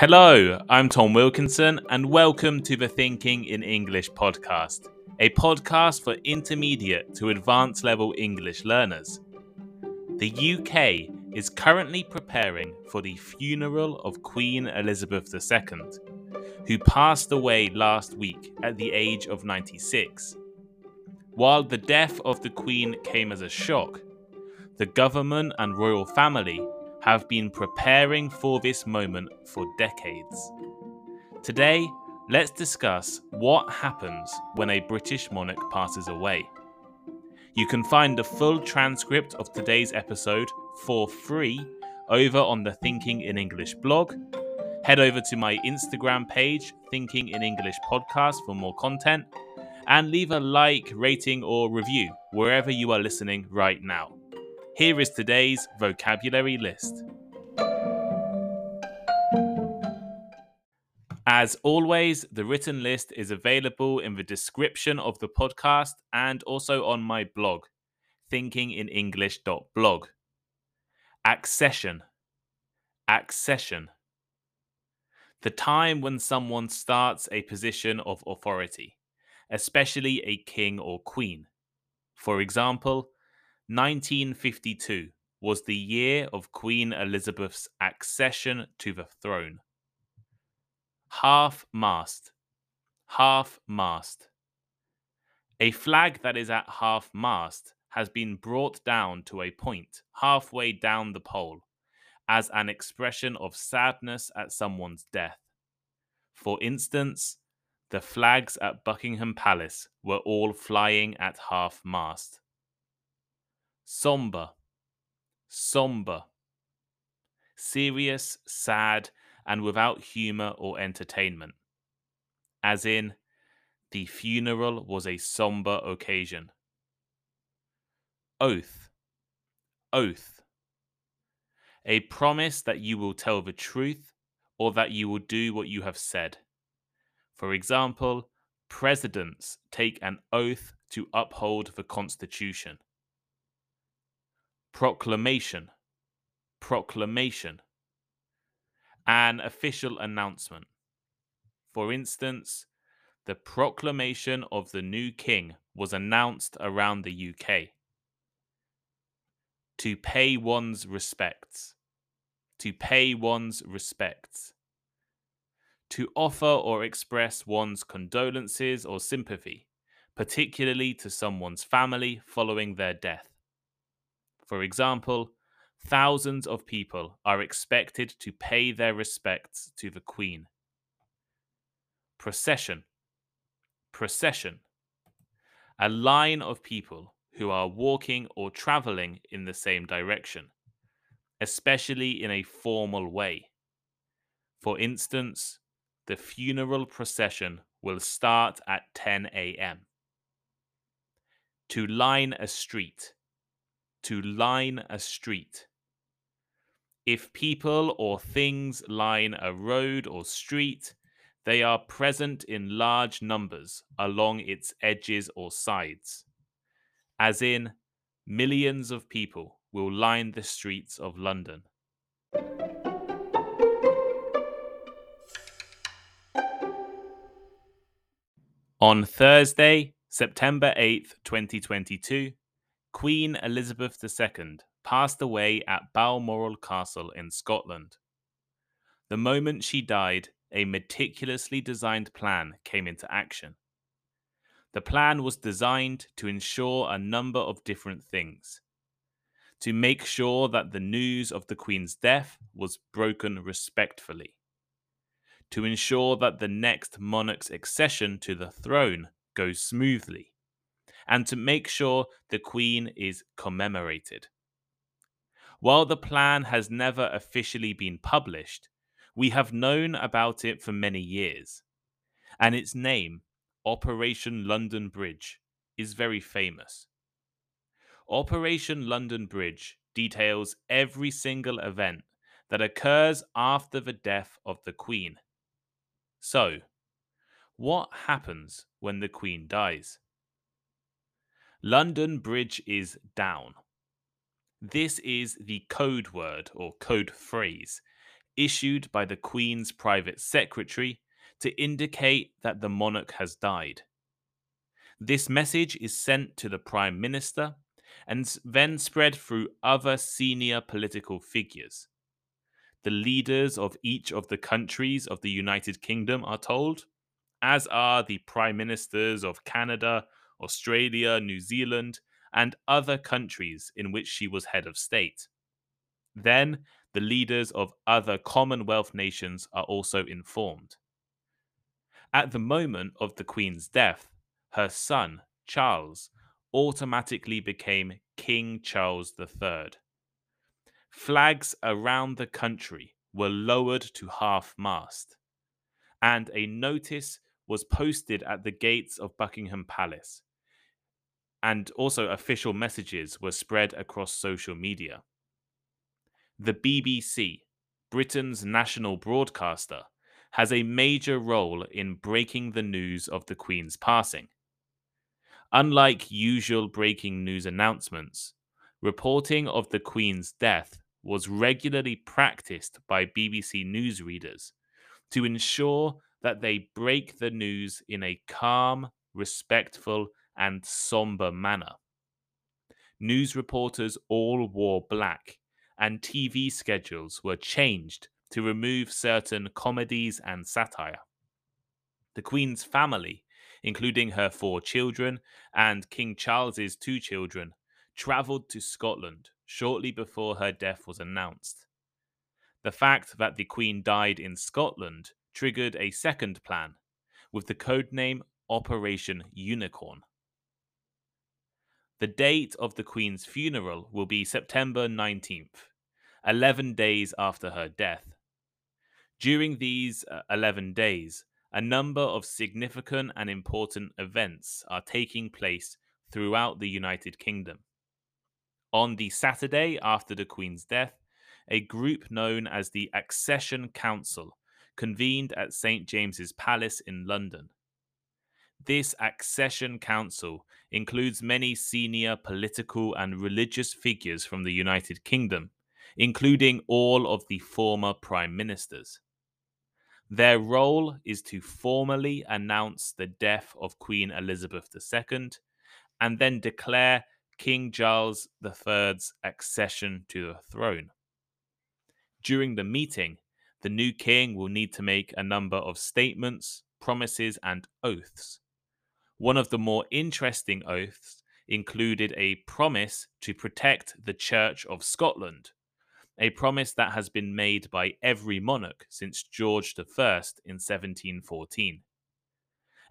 Hello, I'm Tom Wilkinson, and welcome to the Thinking in English podcast, a podcast for intermediate to advanced level English learners. The UK is currently preparing for the funeral of Queen Elizabeth II, who passed away last week at the age of 96. While the death of the Queen came as a shock, the government and royal family have been preparing for this moment for decades. Today, let's discuss what happens when a British monarch passes away. You can find the full transcript of today's episode for free over on the Thinking in English blog. Head over to my Instagram page, Thinking in English Podcast, for more content, and leave a like, rating, or review wherever you are listening right now. Here is today's vocabulary list. As always, the written list is available in the description of the podcast and also on my blog, thinkinginenglish.blog. Accession. Accession. The time when someone starts a position of authority, especially a king or queen. For example, 1952 was the year of Queen Elizabeth's accession to the throne. Half mast. Half mast. A flag that is at half mast has been brought down to a point halfway down the pole as an expression of sadness at someone's death. For instance, the flags at Buckingham Palace were all flying at half mast somber, somber, serious, sad, and without humour or entertainment. As in, the funeral was a somber occasion. Oath, oath. A promise that you will tell the truth or that you will do what you have said. For example, presidents take an oath to uphold the Constitution. Proclamation. Proclamation. An official announcement. For instance, the proclamation of the new king was announced around the UK. To pay one's respects. To pay one's respects. To offer or express one's condolences or sympathy, particularly to someone's family following their death. For example, thousands of people are expected to pay their respects to the Queen. Procession. Procession. A line of people who are walking or traveling in the same direction, especially in a formal way. For instance, the funeral procession will start at 10 a.m. To line a street to line a street. If people or things line a road or street, they are present in large numbers along its edges or sides. As in, millions of people will line the streets of London. On Thursday, September 8th, 2022, Queen Elizabeth II passed away at Balmoral Castle in Scotland. The moment she died, a meticulously designed plan came into action. The plan was designed to ensure a number of different things. To make sure that the news of the Queen's death was broken respectfully. To ensure that the next monarch's accession to the throne goes smoothly and to make sure the Queen is commemorated. While the plan has never officially been published, we have known about it for many years, and its name, Operation London Bridge, is very famous. Operation London Bridge details every single event that occurs after the death of the Queen. So, what happens when the Queen dies? London Bridge is down. This is the code word or code phrase issued by the Queen's private secretary to indicate that the monarch has died. This message is sent to the Prime Minister and then spread through other senior political figures. The leaders of each of the countries of the United Kingdom are told, as are the Prime Ministers of Canada, Australia, New Zealand, and other countries in which she was head of state. Then, the leaders of other Commonwealth nations are also informed. At the moment of the Queen's death, her son, Charles, automatically became King Charles III. Flags around the country were lowered to half mast, and a notice was posted at the gates of Buckingham Palace. And also, official messages were spread across social media. The BBC, Britain's national broadcaster, has a major role in breaking the news of the Queen's passing. Unlike usual breaking news announcements, reporting of the Queen's death was regularly practiced by BBC newsreaders to ensure that they break the news in a calm, respectful, and somber manner. News reporters all wore black, and TV schedules were changed to remove certain comedies and satire. The Queen's family, including her four children and King Charles's two children, travelled to Scotland shortly before her death was announced. The fact that the Queen died in Scotland triggered a second plan, with the codename Operation Unicorn. The date of the Queen's funeral will be September 19th, 11 days after her death. During these uh, 11 days, a number of significant and important events are taking place throughout the United Kingdom. On the Saturday after the Queen's death, a group known as the Accession Council convened at St. James's Palace in London. This Accession Council includes many senior political and religious figures from the United Kingdom, including all of the former prime ministers. Their role is to formally announce the death of Queen Elizabeth II and then declare King Charles III's accession to the throne. During the meeting, the new king will need to make a number of statements, promises, and oaths. One of the more interesting oaths included a promise to protect the Church of Scotland, a promise that has been made by every monarch since George I in 1714.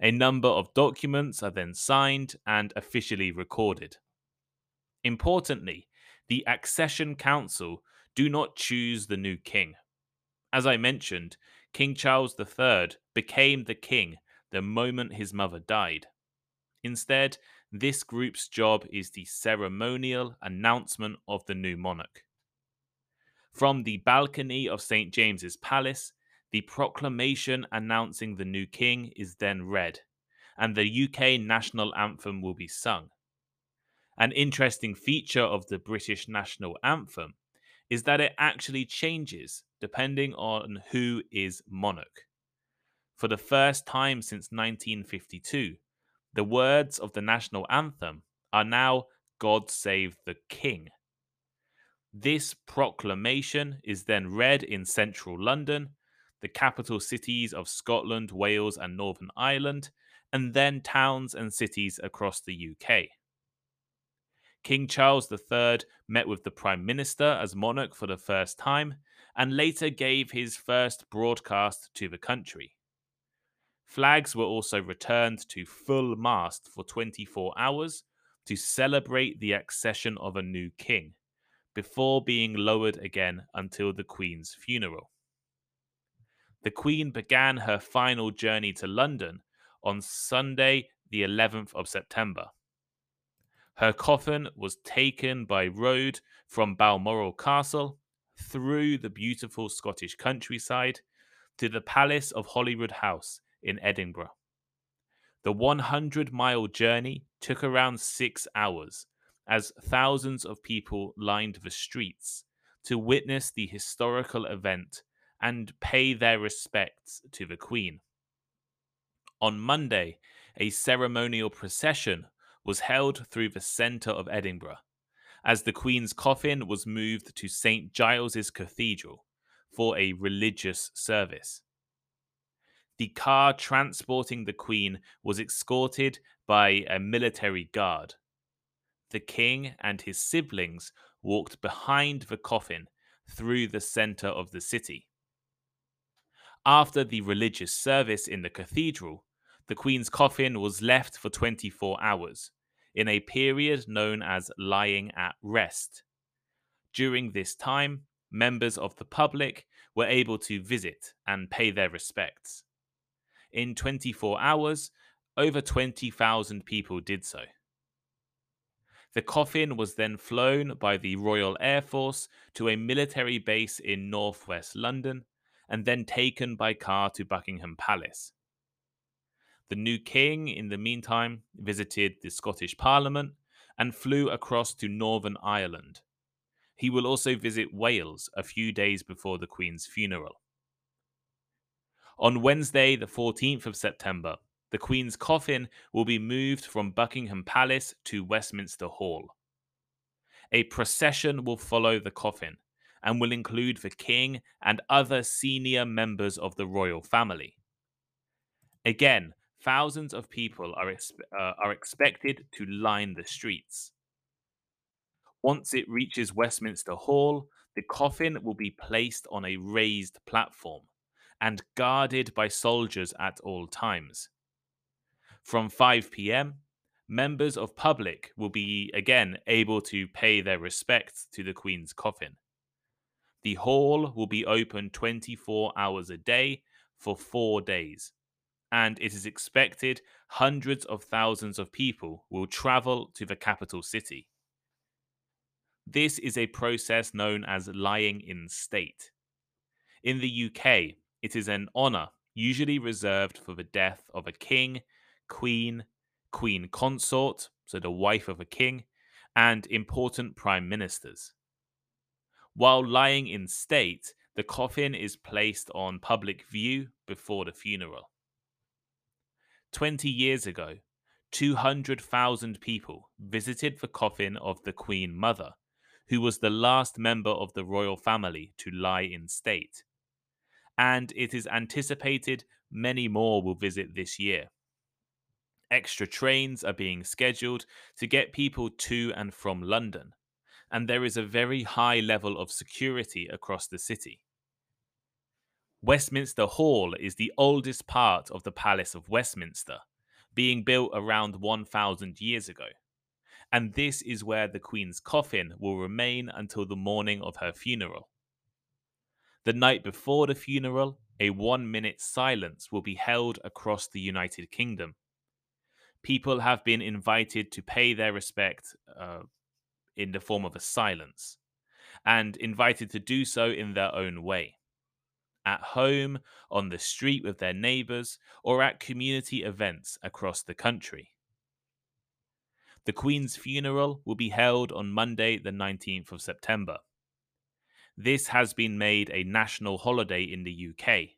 A number of documents are then signed and officially recorded. Importantly, the Accession Council do not choose the new king. As I mentioned, King Charles III became the king the moment his mother died. Instead, this group's job is the ceremonial announcement of the new monarch. From the balcony of St. James's Palace, the proclamation announcing the new king is then read, and the UK national anthem will be sung. An interesting feature of the British national anthem is that it actually changes depending on who is monarch. For the first time since 1952, the words of the national anthem are now God Save the King. This proclamation is then read in central London, the capital cities of Scotland, Wales, and Northern Ireland, and then towns and cities across the UK. King Charles III met with the Prime Minister as monarch for the first time and later gave his first broadcast to the country. Flags were also returned to full mast for 24 hours to celebrate the accession of a new king, before being lowered again until the Queen's funeral. The Queen began her final journey to London on Sunday, the 11th of September. Her coffin was taken by road from Balmoral Castle through the beautiful Scottish countryside to the Palace of Holyroodhouse in Edinburgh. The 100 mile journey took around six hours as thousands of people lined the streets to witness the historical event and pay their respects to the Queen. On Monday, a ceremonial procession was held through the centre of Edinburgh as the Queen's coffin was moved to St Giles's Cathedral for a religious service. The car transporting the Queen was escorted by a military guard. The King and his siblings walked behind the coffin through the centre of the city. After the religious service in the cathedral, the Queen's coffin was left for 24 hours in a period known as lying at rest. During this time, members of the public were able to visit and pay their respects. In 24 hours, over 20,000 people did so. The coffin was then flown by the Royal Air Force to a military base in northwest London and then taken by car to Buckingham Palace. The new king, in the meantime, visited the Scottish Parliament and flew across to Northern Ireland. He will also visit Wales a few days before the Queen's funeral. On Wednesday, the 14th of September, the Queen's coffin will be moved from Buckingham Palace to Westminster Hall. A procession will follow the coffin and will include the King and other senior members of the royal family. Again, thousands of people are, uh, are expected to line the streets. Once it reaches Westminster Hall, the coffin will be placed on a raised platform and guarded by soldiers at all times. From 5 pm, members of public will be again able to pay their respects to the Queen's coffin. The hall will be open 24 hours a day for four days and it is expected hundreds of thousands of people will travel to the capital city. This is a process known as lying in state. In the UK, it is an honour usually reserved for the death of a king, queen, queen consort, so the wife of a king, and important prime ministers. While lying in state, the coffin is placed on public view before the funeral. 20 years ago, 200,000 people visited the coffin of the Queen Mother, who was the last member of the royal family to lie in state. And it is anticipated many more will visit this year. Extra trains are being scheduled to get people to and from London, and there is a very high level of security across the city. Westminster Hall is the oldest part of the Palace of Westminster, being built around 1000 years ago. And this is where the Queen's coffin will remain until the morning of her funeral. The night before the funeral, a one minute silence will be held across the United Kingdom. People have been invited to pay their respect uh, in the form of a silence, and invited to do so in their own way at home, on the street with their neighbours, or at community events across the country. The Queen's funeral will be held on Monday, the 19th of September. This has been made a national holiday in the UK.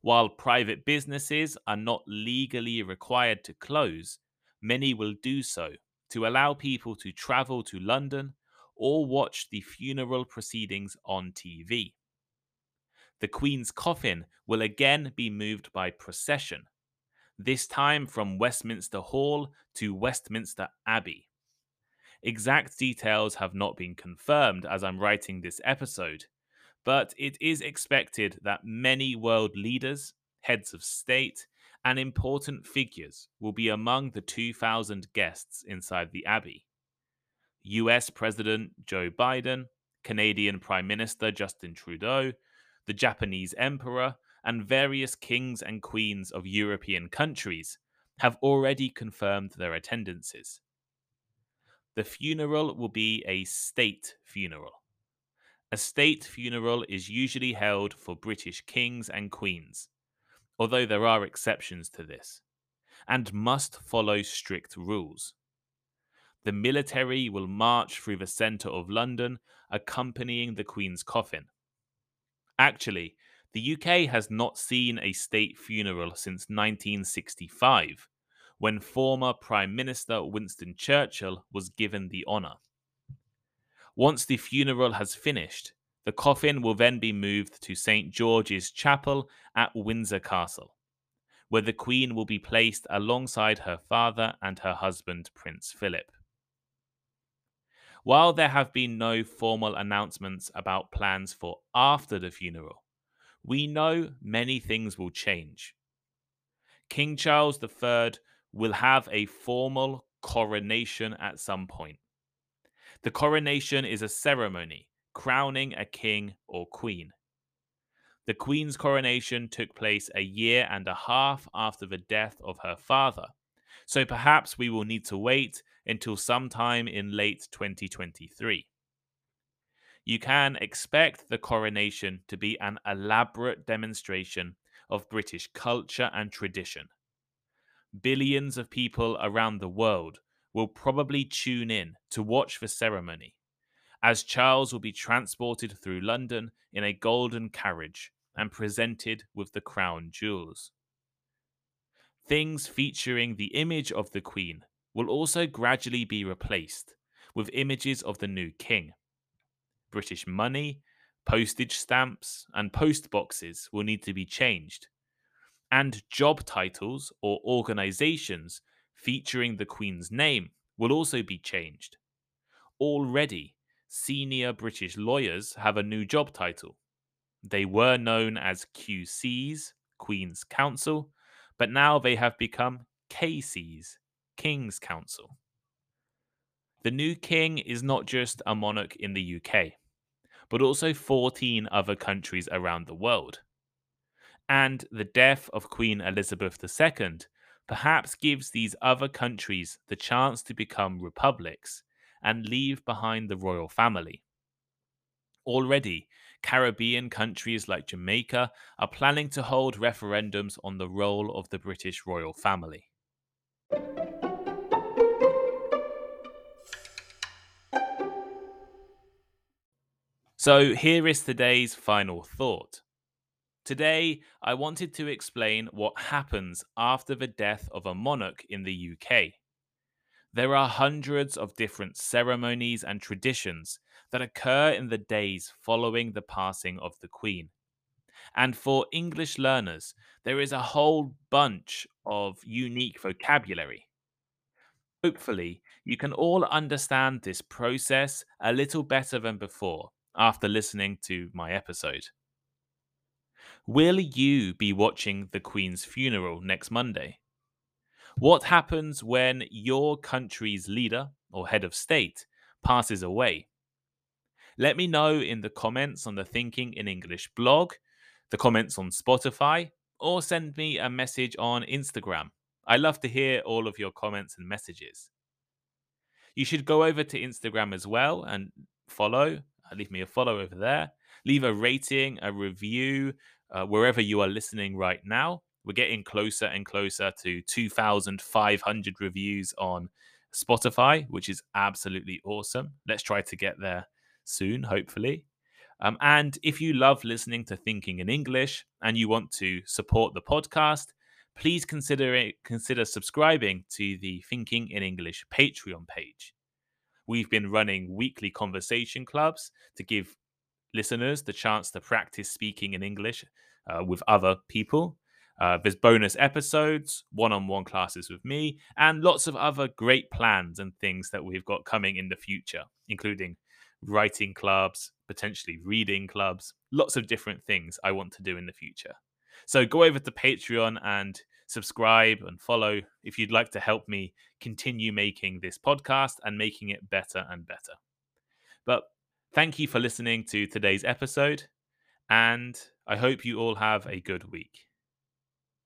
While private businesses are not legally required to close, many will do so to allow people to travel to London or watch the funeral proceedings on TV the Queen's coffin will again be moved by procession, this time from Westminster Hall to Westminster Abbey. Exact details have not been confirmed as I'm writing this episode, but it is expected that many world leaders, heads of state, and important figures will be among the 2,000 guests inside the Abbey. US President Joe Biden, Canadian Prime Minister Justin Trudeau, the Japanese emperor, and various kings and queens of European countries have already confirmed their attendances. The funeral will be a state funeral. A state funeral is usually held for British kings and queens, although there are exceptions to this, and must follow strict rules. The military will march through the centre of London, accompanying the Queen's coffin. Actually, the UK has not seen a state funeral since 1965, when former Prime Minister Winston Churchill was given the honour. Once the funeral has finished, the coffin will then be moved to St George's Chapel at Windsor Castle, where the Queen will be placed alongside her father and her husband, Prince Philip. While there have been no formal announcements about plans for after the funeral, we know many things will change. King Charles III will have a formal coronation at some point. The coronation is a ceremony crowning a king or queen. The Queen's coronation took place a year and a half after the death of her father, so perhaps we will need to wait until sometime in late 2023. You can expect the coronation to be an elaborate demonstration of British culture and tradition. Billions of people around the world will probably tune in to watch the ceremony, as Charles will be transported through London in a golden carriage and presented with the crown jewels. Things featuring the image of the Queen will also gradually be replaced with images of the new king. British money, postage stamps, and post boxes will need to be changed. And job titles or organizations featuring the Queen's name will also be changed. Already, senior British lawyers have a new job title. They were known as QCs, Queen's Counsel, but now they have become KCs, King's Counsel. The new king is not just a monarch in the UK, but also 14 other countries around the world. And the death of Queen Elizabeth II perhaps gives these other countries the chance to become republics and leave behind the royal family. Already, Caribbean countries like Jamaica are planning to hold referendums on the role of the British royal family. So, here is today's final thought. Today, I wanted to explain what happens after the death of a monarch in the UK. There are hundreds of different ceremonies and traditions that occur in the days following the passing of the Queen. And for English learners, there is a whole bunch of unique vocabulary. Hopefully, you can all understand this process a little better than before after listening to my episode. Will you be watching the Queen's funeral next Monday? What happens when your country's leader or head of state passes away? Let me know in the comments on the Thinking in English blog, the comments on Spotify, or send me a message on Instagram. I love to hear all of your comments and messages. You should go over to Instagram as well and follow. Uh, leave me a follow over there. Leave a rating, a review, uh, wherever you are listening right now. We're getting closer and closer to 2,500 reviews on Spotify, which is absolutely awesome. Let's try to get there soon, hopefully. Um, and if you love listening to Thinking in English and you want to support the podcast, please consider it, consider subscribing to the Thinking in English Patreon page. We've been running weekly conversation clubs to give listeners the chance to practice speaking in English uh, with other people. Uh, there's bonus episodes, one on one classes with me, and lots of other great plans and things that we've got coming in the future, including writing clubs, potentially reading clubs, lots of different things I want to do in the future. So go over to Patreon and subscribe and follow if you'd like to help me continue making this podcast and making it better and better. But thank you for listening to today's episode, and I hope you all have a good week.